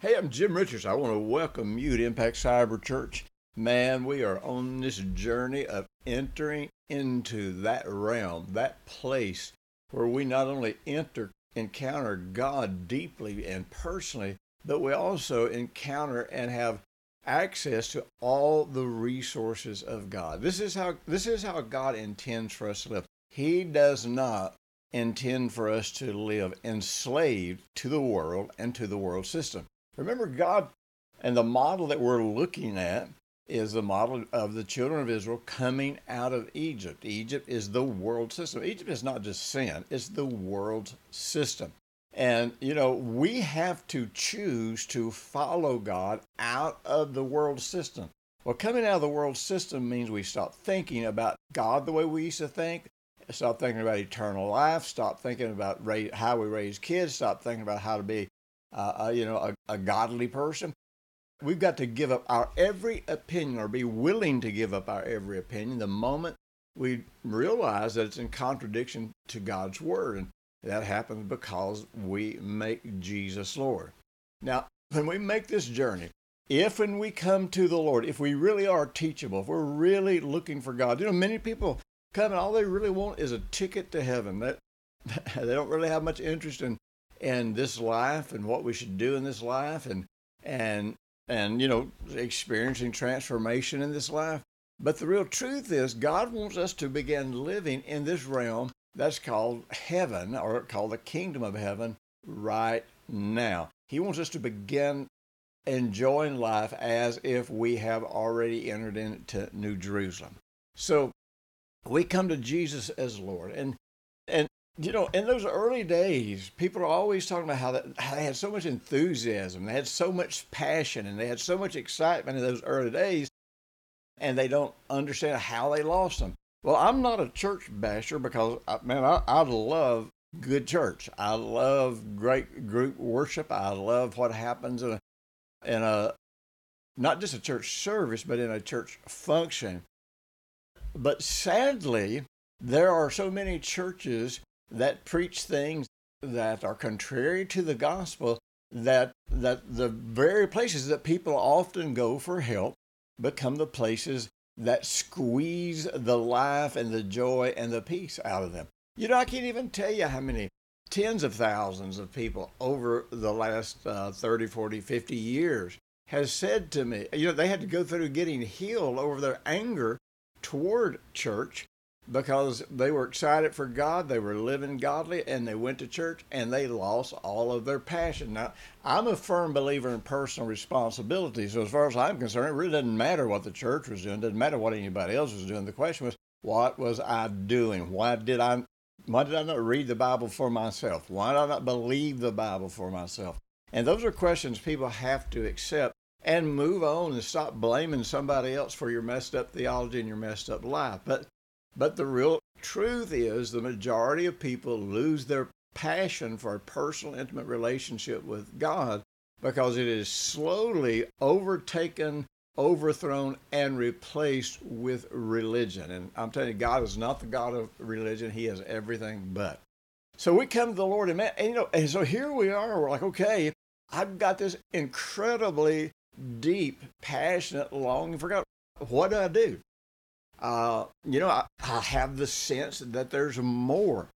Hey, I'm Jim Richards. I want to welcome you to Impact Cyber Church. Man, we are on this journey of entering into that realm, that place where we not only enter, encounter God deeply and personally, but we also encounter and have access to all the resources of God. This is how this is how God intends for us to live. He does not intend for us to live enslaved to the world and to the world system. Remember, God and the model that we're looking at is the model of the children of Israel coming out of Egypt. Egypt is the world system. Egypt is not just sin, it's the world system. And, you know, we have to choose to follow God out of the world system. Well, coming out of the world system means we stop thinking about God the way we used to think, stop thinking about eternal life, stop thinking about how we raise kids, stop thinking about how to be uh, you know, a, a godly person. We've got to give up our every opinion or be willing to give up our every opinion the moment we realize that it's in contradiction to God's word. And that happens because we make Jesus Lord. Now, when we make this journey, if when we come to the Lord, if we really are teachable, if we're really looking for God, you know, many people come and all they really want is a ticket to heaven. That they don't really have much interest in in this life and what we should do in this life and and and you know experiencing transformation in this life. But the real truth is god wants us to begin living in this realm that's called heaven or called the kingdom of heaven right now. He wants us to begin enjoying life as if we have already entered into new jerusalem. So we come to jesus as lord. And and you know, in those early days, people are always talking about how, that, how they had so much enthusiasm, they had so much passion, and they had so much excitement in those early days, and they don't understand how they lost them. Well, I'm not a church basher because, uh, man, I, I love good church. I love great group worship. I love what happens in a, in a not just a church service, but in a church function. But sadly, there are so many churches that preach things that are contrary to the gospel that that the very places that people often go for help become the places that squeeze the life and the joy and the peace out of them. You know, I can't even tell you how many tens of thousands of people over the last uh, 30, 40, 50 years has said to me, you know, they had to go through getting healed over their anger toward church because they were excited for God, they were living godly, and they went to church and they lost all of their passion. Now, I'm a firm believer in personal responsibility. So, as far as I'm concerned, it really didn't matter what the church was doing, it doesn't matter what anybody else was doing. The question was, what was I doing? Why did I? Why did I not read the Bible for myself? Why did I not believe the Bible for myself? And those are questions people have to accept and move on and stop blaming somebody else for your messed up theology and your messed up life. But but the real truth is the majority of people lose their passion for a personal, intimate relationship with God because it is slowly overtaken, overthrown, and replaced with religion. And I'm telling you, God is not the God of religion, He is everything but. So we come to the Lord, and, man, and you know, and so here we are. We're like, okay, I've got this incredibly deep, passionate longing for God. What do I do? Uh, you know, I, I have the sense that there's more.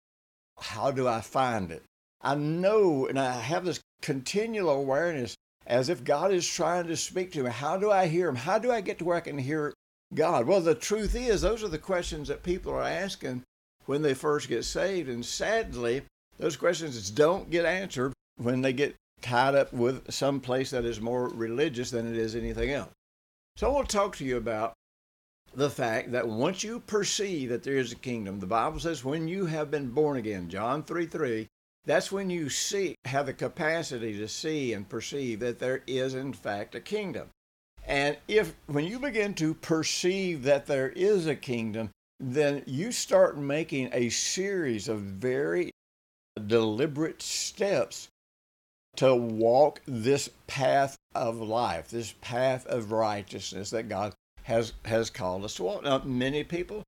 How do I find it? I know, and I have this continual awareness as if God is trying to speak to me. How do I hear Him? How do I get to where I can hear God? Well, the truth is, those are the questions that people are asking when they first get saved. And sadly, those questions don't get answered when they get tied up with some place that is more religious than it is anything else. So I want to talk to you about the fact that once you perceive that there is a kingdom, the Bible says when you have been born again, John 3 3, that's when you see, have the capacity to see and perceive that there is in fact a kingdom. And if when you begin to perceive that there is a kingdom, then you start making a series of very deliberate steps to walk this path of life, this path of righteousness that God has has called us to walk. Now, many people,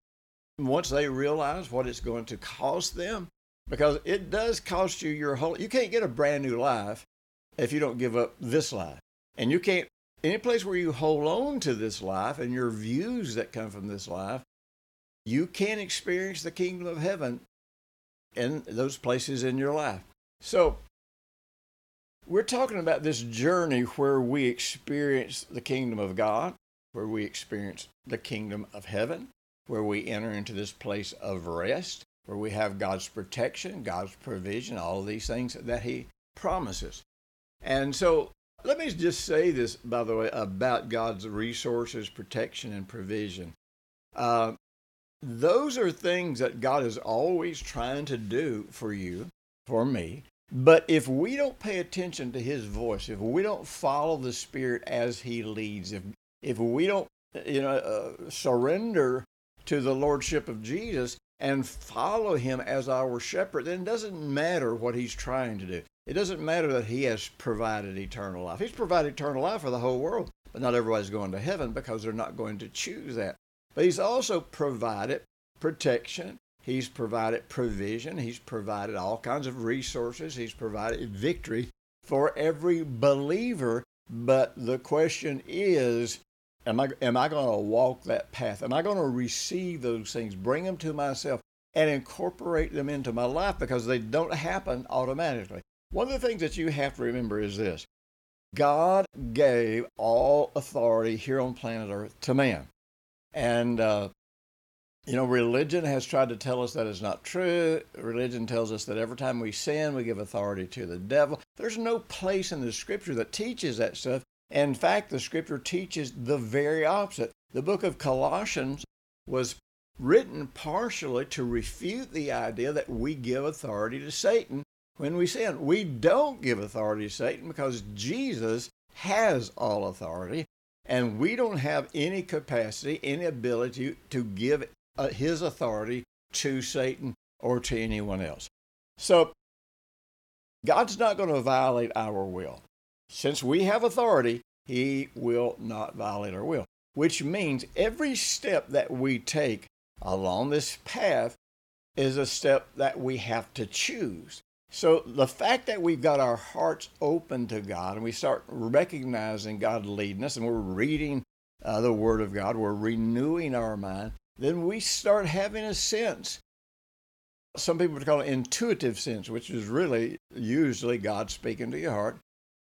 once they realize what it's going to cost them, because it does cost you your whole. You can't get a brand new life if you don't give up this life, and you can't any place where you hold on to this life and your views that come from this life. You can't experience the kingdom of heaven in those places in your life. So we're talking about this journey where we experience the kingdom of God, where we experience the kingdom of heaven, where we enter into this place of rest, where we have God's protection, God's provision, all of these things that He promises. And so let me just say this, by the way, about God's resources, protection, and provision. Uh, those are things that God is always trying to do for you, for me. But if we don't pay attention to His voice, if we don't follow the Spirit as He leads, if if we don't, you know, uh, surrender to the lordship of Jesus and follow Him as our shepherd, then it doesn't matter what He's trying to do. It doesn't matter that He has provided eternal life. He's provided eternal life for the whole world, but not everybody's going to heaven because they're not going to choose that. But He's also provided protection He's provided provision. He's provided all kinds of resources. He's provided victory for every believer. But the question is, am I, am I going to walk that path? Am I going to receive those things, bring them to myself, and incorporate them into my life because they don't happen automatically? One of the things that you have to remember is this God gave all authority here on planet Earth to man. And uh, you know, religion has tried to tell us that is not true. Religion tells us that every time we sin, we give authority to the devil. There's no place in the scripture that teaches that stuff. In fact, the scripture teaches the very opposite. The book of Colossians was written partially to refute the idea that we give authority to Satan when we sin. We don't give authority to Satan because Jesus has all authority, and we don't have any capacity, any ability to give uh, his authority to Satan or to anyone else. So, God's not going to violate our will. Since we have authority, he will not violate our will, which means every step that we take along this path is a step that we have to choose. So the fact that we've got our hearts open to God and we start recognizing God leading us and we're reading uh, the Word of God, we're renewing our mind, then we start having a sense. Some people would call it intuitive sense, which is really usually God speaking to your heart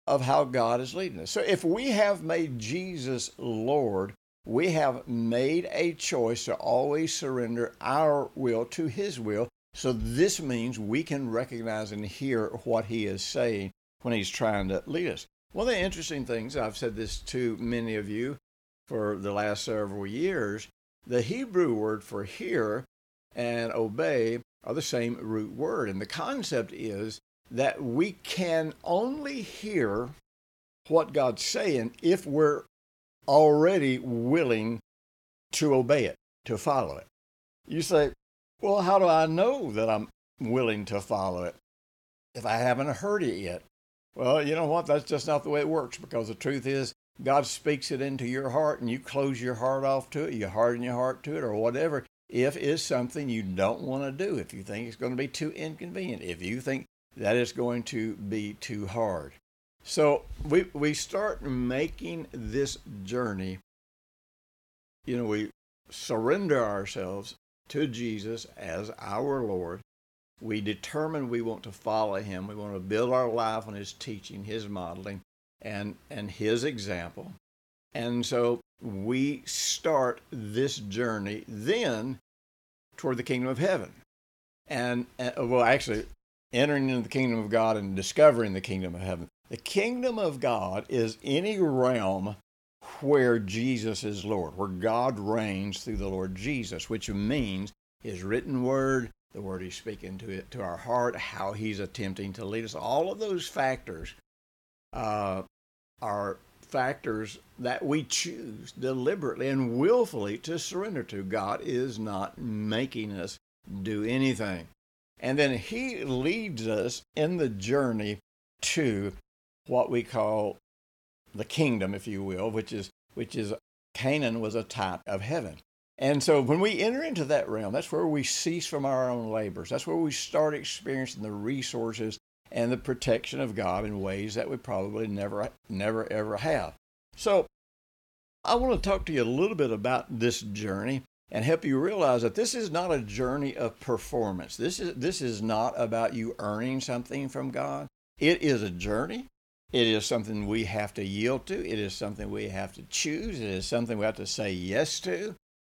of how God is leading us. So if we have made Jesus Lord, we have made a choice to always surrender our will to His will. So this means we can recognize and hear what He is saying when He's trying to lead us. One of the interesting things, I've said this to many of you for the last several years, the Hebrew word for hear and obey are the same root word. And the concept is that we can only hear what God's saying if we're already willing to obey it, to follow it. You say, well, how do I know that I'm willing to follow it if I haven't heard it yet? Well, you know what? That's just not the way it works because the truth is God speaks it into your heart and you close your heart off to it, you harden your heart to it, or whatever, if it's something you don't want to do, if you think it's going to be too inconvenient, if you think that it's going to be too hard. So we, we start making this journey, you know, we surrender ourselves to Jesus as our Lord. We determine we want to follow him. We want to build our life on his teaching, his modeling and and his example. And so we start this journey then toward the kingdom of heaven. And, and well actually entering into the kingdom of God and discovering the kingdom of heaven. The kingdom of God is any realm where Jesus is Lord, where God reigns through the Lord Jesus, which means his written word, the word he's speaking to it to our heart, how he's attempting to lead us. All of those factors uh, are factors that we choose deliberately and willfully to surrender to. God is not making us do anything. And then He leads us in the journey to what we call the kingdom, if you will, which is which is Canaan was a type of heaven. And so when we enter into that realm, that's where we cease from our own labors. That's where we start experiencing the resources and the protection of God in ways that we probably never, never, ever have. So I want to talk to you a little bit about this journey and help you realize that this is not a journey of performance. This is, this is not about you earning something from God. It is a journey. It is something we have to yield to. It is something we have to choose. It is something we have to say yes to.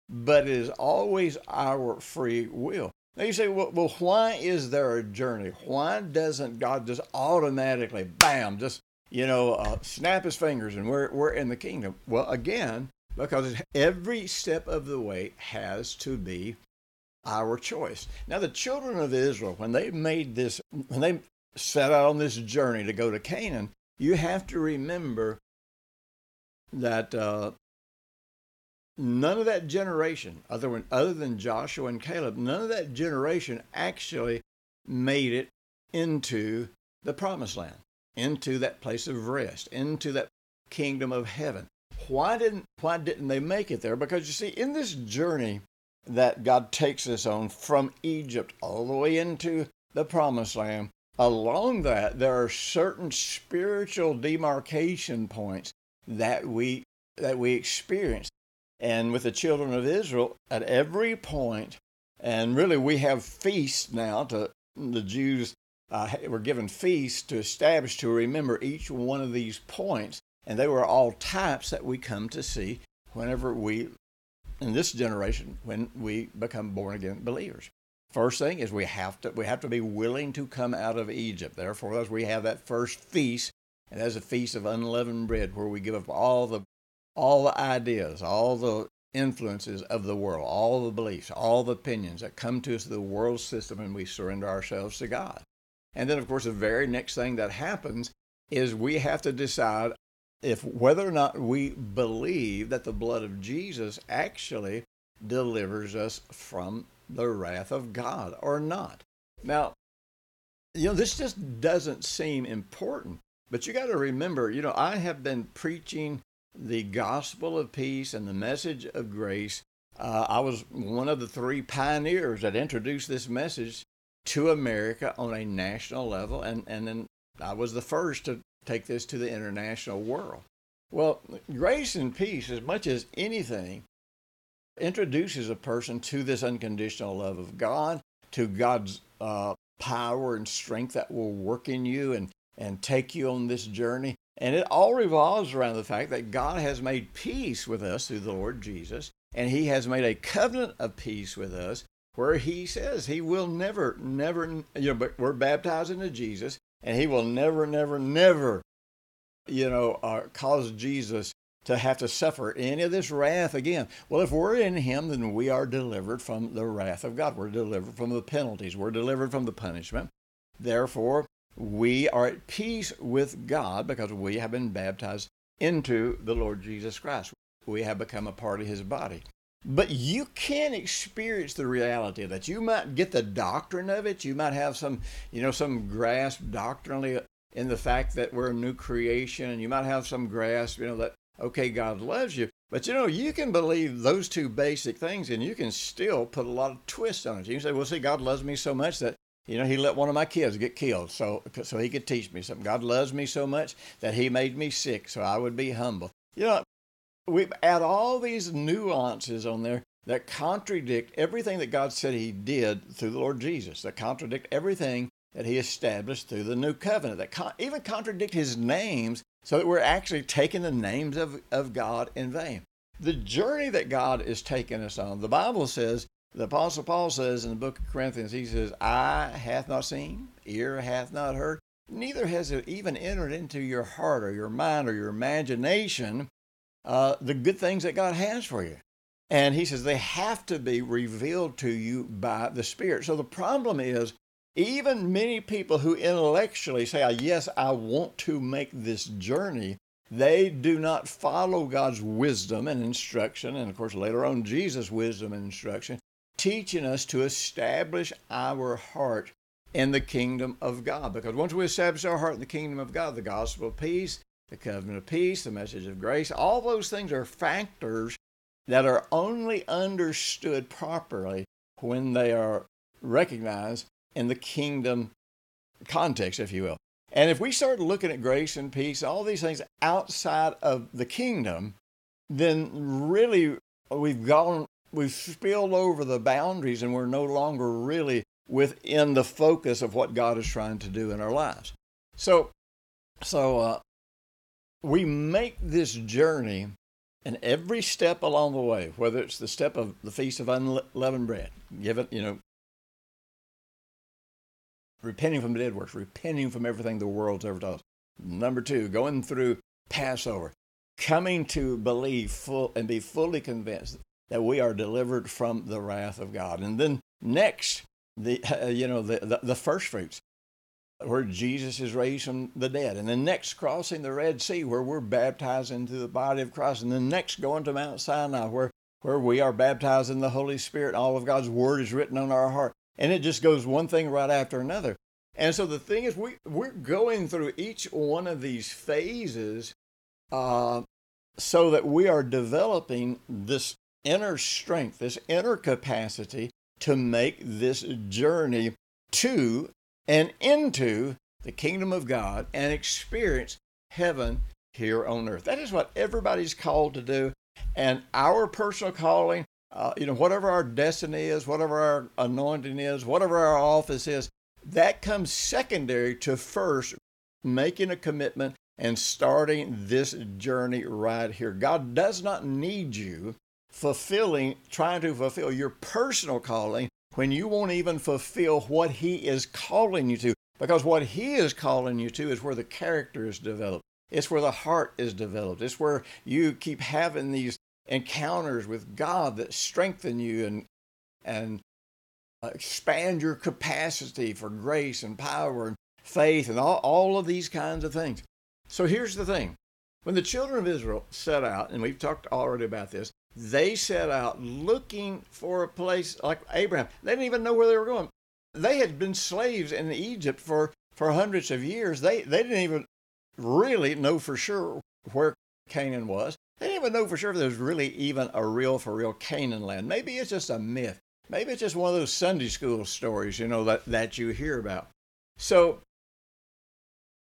But it is always our free will. Now you say, well, well, why is there a journey? Why doesn't God just automatically, bam, just, you know, uh, snap his fingers and we're, we're in the kingdom? Well, again, because every step of the way has to be our choice. Now, the children of Israel, when they made this, when they set out on this journey to go to Canaan, you have to remember that uh, none of that generation, other than, other than Joshua and Caleb, none of that generation actually made it into the promised land, into that place of rest, into that kingdom of heaven. Why didn't why didn't they make it there? Because you see, in this journey that God takes us on from Egypt all the way into the promised land, along that there are certain spiritual demarcation points that we that we experience and with the children of Israel, at every point, and really we have feasts now to the Jews uh, were given feasts to establish to remember each one of these points, and they were all types that we come to see whenever we, in this generation, when we become born again believers. First thing is we have to we have to be willing to come out of Egypt. Therefore, as we have that first feast, and as a feast of unleavened bread, where we give up all the all the ideas, all the influences of the world, all the beliefs, all the opinions that come to us through the world system, and we surrender ourselves to God. And then, of course, the very next thing that happens is we have to decide if whether or not we believe that the blood of Jesus actually delivers us from the wrath of God or not. Now, you know, this just doesn't seem important, but you got to remember, you know, I have been preaching the gospel of peace and the message of grace. Uh, I was one of the three pioneers that introduced this message to America on a national level, and, and then I was the first to take this to the international world. Well, grace and peace, as much as anything, introduces a person to this unconditional love of God, to God's uh, power and strength that will work in you and, and take you on this journey. And it all revolves around the fact that God has made peace with us through the Lord Jesus, and He has made a covenant of peace with us where He says He will never, never, you know, but we're baptized into Jesus, and He will never, never, never, you know, uh, cause Jesus to have to suffer any of this wrath again. Well, if we're in Him, then we are delivered from the wrath of God. We're delivered from the penalties. We're delivered from the punishment. Therefore, we are at peace with God because we have been baptized into the Lord Jesus Christ. We have become a part of his body. But you can experience the reality of that. You might get the doctrine of it. You might have some, you know, some grasp doctrinally in the fact that we're a new creation, and you might have some grasp, you know, that okay, God loves you. But you know, you can believe those two basic things, and you can still put a lot of twists on it. You can say, "Well, see, God loves me so much that you know, he let one of my kids get killed so so he could teach me something. God loves me so much that he made me sick so I would be humble. You know, we add all these nuances on there that contradict everything that God said he did through the Lord Jesus, that contradict everything that he established through the new covenant, that con- even contradict his names so that we're actually taking the names of, of God in vain. The journey that God is taking us on, the Bible says the Apostle Paul says in the book of Corinthians, he says, Eye hath not seen, ear hath not heard, neither has it even entered into your heart or your mind or your imagination uh, the good things that God has for you. And he says they have to be revealed to you by the Spirit. So the problem is, even many people who intellectually say, Yes, I want to make this journey, They do not follow God's wisdom and instruction, and of course, later on, Jesus' wisdom and instruction, teaching us to establish our heart in the kingdom of God. Because once we establish our heart in the kingdom of God, the gospel of peace, the covenant of peace, the message of grace, all those things are factors that are only understood properly when they are recognized in the kingdom context, if you will. And if we start looking at grace and peace, all these things outside of the kingdom, then really we've gone, we've spilled over the boundaries and we're no longer really within the focus of what God is trying to do in our lives. So, so uh, we make this journey and every step along the way, whether it's the step of the Feast of Unleavened Bread, give it, you know, repenting from the dead works, repenting from everything the world's ever taught. Number two, going through Passover, coming to believe full and be fully convinced that we are delivered from the wrath of God. And then next, the uh, you know the, the, the first fruits, where Jesus is raised from the dead, and then next crossing the Red Sea, where we're baptized into the body of Christ, and then next going to Mount Sinai, where where we are baptized in the Holy Spirit. All of God's Word is written on our heart and it just goes one thing right after another. And so the thing is, we we're going through each one of these phases, uh, so that we are developing this inner strength, this inner capacity to make this journey to and into the kingdom of God and experience heaven here on earth. That is what everybody's called to do. And our personal calling uh, you know, whatever our destiny is, whatever our anointing is, whatever our office is, that comes secondary to first making a commitment and starting this journey right here. God does not need you fulfilling, trying to fulfill your personal calling when you won't even fulfill what He is calling you to. Because what He is calling you to is where the character is developed. It's where the heart is developed. It's where you keep having these encounters with God that strengthen you and and expand your capacity for grace and power and faith and all, all of these kinds of things. So here's the thing. When the children of Israel set out, and we've talked already about this, they set out looking for a place like Abraham. They didn't even know where they were going. They had been slaves in Egypt for, for hundreds of years. They, they didn't even really know for sure where Canaan was. They didn't even know for sure if there was really even a real for real Canaan land. Maybe it's just a myth. Maybe it's just one of those Sunday school stories, you know, that, that you hear about. So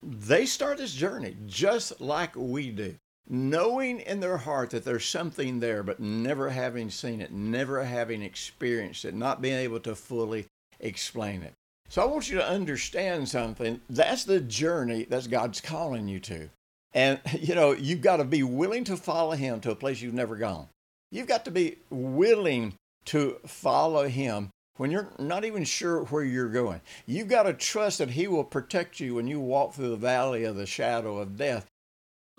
they start this journey just like we do, knowing in their heart that there's something there, but never having seen it, never having experienced it, not being able to fully explain it. So I want you to understand something. That's the journey that God's calling you to. And, you know, you've got to be willing to follow him to a place you've never gone. You've got to be willing to follow him when you're not even sure where you're going. You've got to trust that he will protect you when you walk through the valley of the shadow of death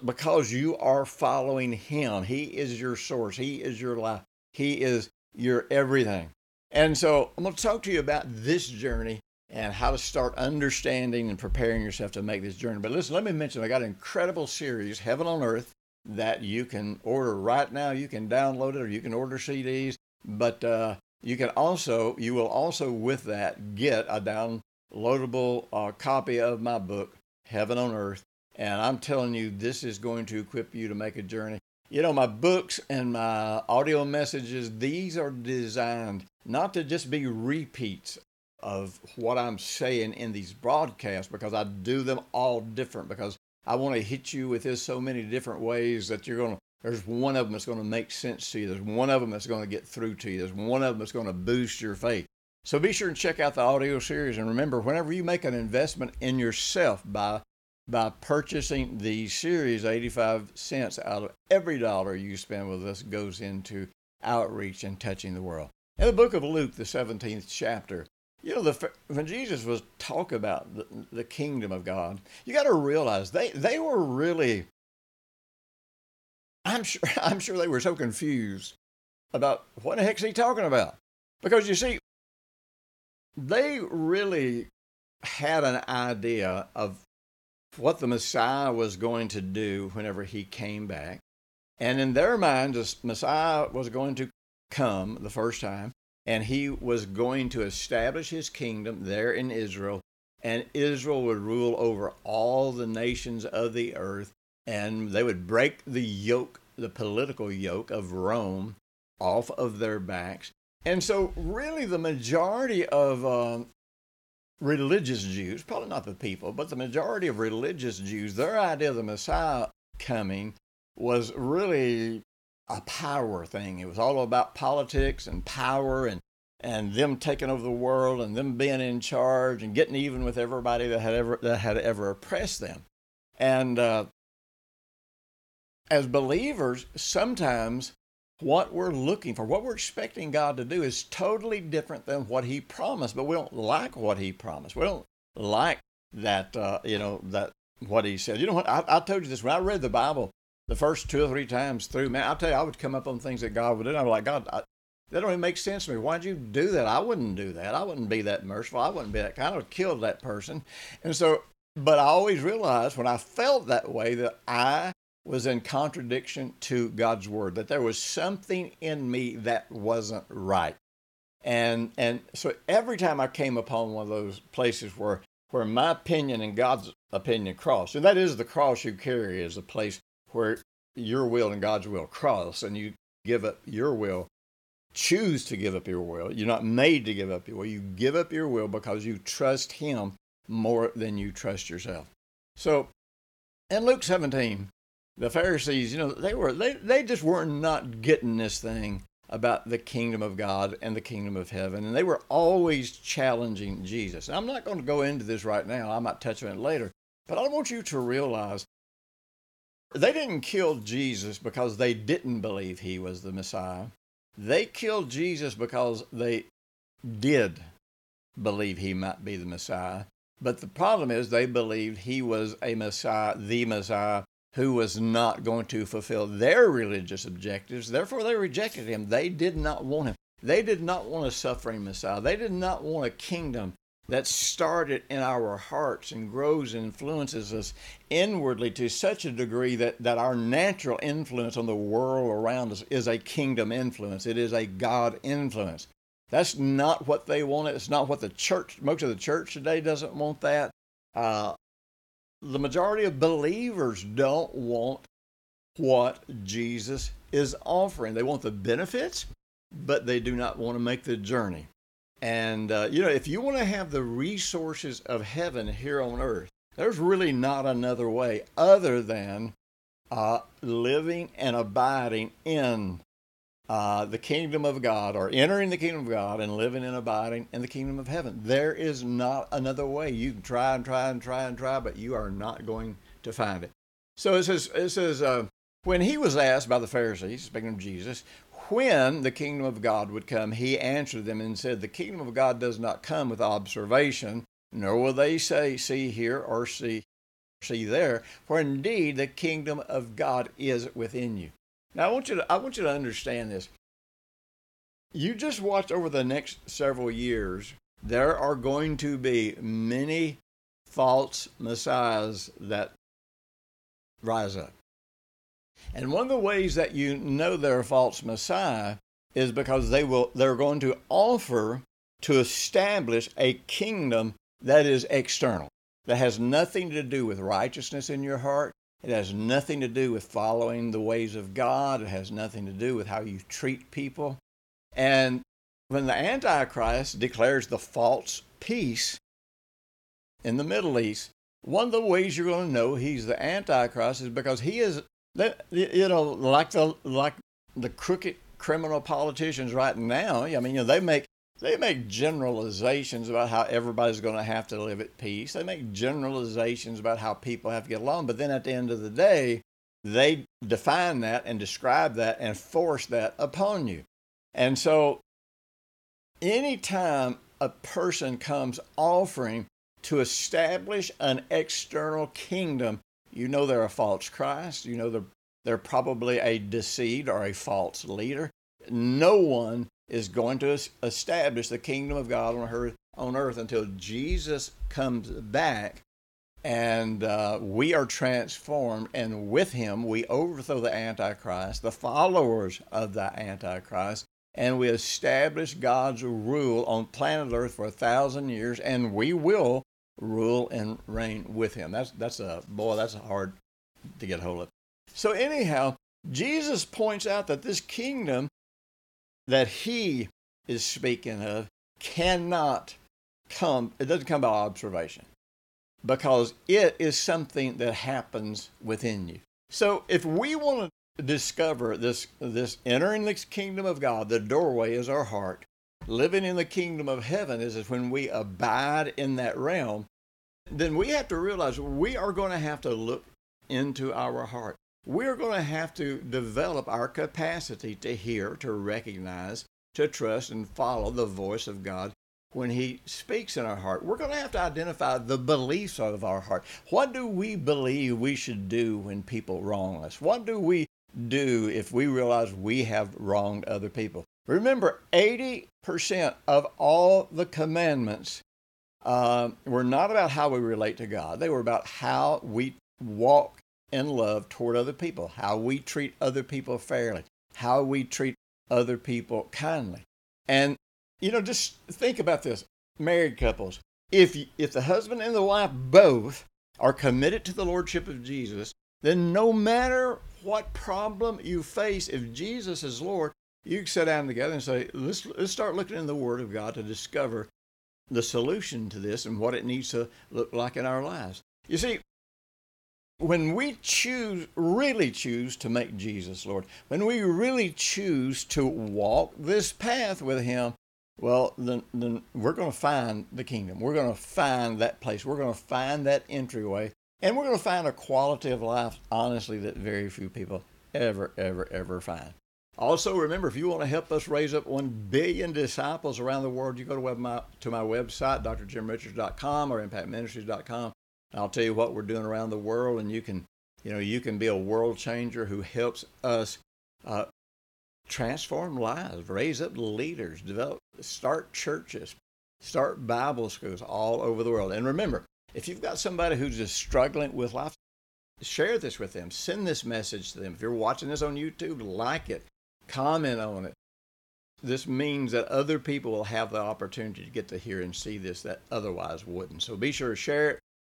because you are following him. He is your source, he is your life, he is your everything. And so I'm going to talk to you about this journey and how to start understanding and preparing yourself to make this journey. But listen, let me mention I got an incredible series, Heaven on Earth, that you can order right now. You can download it or you can order CDs. But uh, you can also, you will also with that get a downloadable uh, copy of my book, Heaven on Earth. And I'm telling you, this is going to equip you to make a journey. You know, my books and my audio messages, these are designed not to just be repeats of what I'm saying in these broadcasts because I do them all different because I want to hit you with this so many different ways that you're going to there's one of them that's going to make sense to you. There's one of them that's going to get through to you. There's one of them that's going to boost your faith. So be sure and check out the audio series. And remember, whenever you make an investment in yourself by by purchasing the series, 85 cents out of every dollar you spend with us goes into outreach and touching the world. In the book of Luke, the 17th chapter, you know, the, when Jesus was talking about the, the kingdom of God, you got to realize they, they were really, I'm sure, I'm sure they were so confused about what the heck's he talking about. Because you see, they really had an idea of what the Messiah was going to do whenever he came back. And in their minds, the Messiah was going to come the first time, and he was going to establish his kingdom there in Israel, and Israel would rule over all the nations of the earth, and they would break the yoke, the political yoke of Rome off of their backs. And so, really, the majority of uh, religious Jews, probably not the people, but the majority of religious Jews, their idea of the Messiah coming was really a power thing. It was all about politics and power and and them taking over the world and them being in charge and getting even with everybody that had ever that had ever oppressed them. And uh, as believers, sometimes what we're looking for, what we're expecting God to do, is totally different than what He promised. But we don't like what He promised. We don't like that. Uh, you know that what He said. You know what? I, I told you this when I read the Bible the first two or three times through. Man, I'll tell you, I would come up on things that God would do. And I'm like, God, I, that don't even make sense to me. Why'd you do that? I wouldn't do that. I wouldn't be that merciful. I wouldn't be that kind. I have killed that person. And so, but I always realized when I felt that way that I was in contradiction to God's word, that there was something in me that wasn't right. And and so every time I came upon one of those places where where my opinion and God's opinion cross, and that is the cross you carry is a place where your will and God's will cross, and you give up your will, choose to give up your will. You're not made to give up your will. You give up your will because you trust Him more than you trust yourself. So in Luke 17, the Pharisees, you know, they were they, they just were not getting this thing about the kingdom of God and the kingdom of heaven. And they were always challenging Jesus. I'm not going to go into this right now. I might touch on it later. But I want you to realize they didn't kill Jesus because they didn't believe he was the Messiah. They killed Jesus because they did believe he might be the Messiah. But the problem is they believed he was a Messiah, the Messiah, who was not going to fulfill their religious objectives. Therefore, they rejected him. They did not want him. They did not want a suffering Messiah. They did not want a kingdom that started in our hearts and grows and influences us inwardly to such a degree that, that our natural influence on the world around us is a kingdom influence. It is a God influence. That's not what they wanted. It's not what the church, most of the church today doesn't want that. Uh, the majority of believers don't want what Jesus is offering. They want the benefits, but they do not want to make the journey. And, uh, you know, if you want to have the resources of heaven here on earth, there's really not another way other than uh, living and abiding in uh, the kingdom of God or entering the kingdom of God and living and abiding in the kingdom of heaven. There is not another way. You can try and try and try and try, but you are not going to find it. So it says, it says uh, when he was asked by the Pharisees, speaking of Jesus, when the kingdom of God would come, he answered them and said, The kingdom of God does not come with observation, nor will they say, See here or see, see there, for indeed the kingdom of God is within you. Now I want you to I want you to understand this. You just watch over the next several years, there are going to be many false messiahs that rise up. And one of the ways that you know they're a false messiah is because they will they're going to offer to establish a kingdom that is external, that has nothing to do with righteousness in your heart, it has nothing to do with following the ways of God. It has nothing to do with how you treat people. And when the Antichrist declares the false peace in the Middle East, one of the ways you're going to know he's the Antichrist is because he is, you know, like the like the crooked criminal politicians right now. I mean, you know, they make they make generalizations about how everybody's going to have to live at peace. They make generalizations about how people have to get along. But then at the end of the day, they define that and describe that and force that upon you. And so, anytime a person comes offering to establish an external kingdom, you know they're a false Christ. You know they're, they're probably a deceit or a false leader. No one is going to establish the kingdom of God on earth, on earth until Jesus comes back and uh, we are transformed, and with him we overthrow the Antichrist, the followers of the Antichrist, and we establish God's rule on planet Earth for a thousand years, and we will rule and reign with him. That's that's a boy, that's hard to get hold of. So anyhow, Jesus points out that this kingdom that he is speaking of cannot come, it doesn't come by observation because it is something that happens within you. So if we want to discover this, this entering the kingdom of God, the doorway is our heart. Living in the kingdom of heaven is when we abide in that realm. Then we have to realize we are going to have to look into our heart. We're going to have to develop our capacity to hear, to recognize, to trust, and follow the voice of God when He speaks in our heart. We're going to have to identify the beliefs of our heart. What do we believe we should do when people wrong us? What do we do if we realize we have wronged other people? Remember, 80% of all the commandments uh, were not about how we relate to God, they were about how we walk in love toward other people, how we treat other people fairly, how we treat other people kindly. And you know, just think about this. Married couples, if if the husband and the wife both are committed to the lordship of Jesus, then no matter what problem you face, if Jesus is Lord, you can sit down together and say, let's, let's start looking in the Word of God to discover the solution to this and what it needs to look like in our lives. You see, when we choose, really choose to make Jesus Lord, when we really choose to walk this path with Him, well, then, then we're going to find the kingdom. We're going to find that place. We're going to find that entryway. And we're going to find a quality of life, honestly, that very few people ever, ever, ever find. Also, remember, if you want to help us raise up 1 billion disciples around the world, you go to, web, my, to my website, drjimrichards.com or impactministries.com. I'll tell you what we're doing around the world, and you can, you know, you can be a world changer who helps us uh, transform lives, raise up leaders, develop, start churches, start Bible schools all over the world. And remember, if you've got somebody who's just struggling with life, share this with them. Send this message to them. If you're watching this on YouTube, like it, comment on it. This means that other people will have the opportunity to get to hear and see this that otherwise wouldn't. So be sure to share it,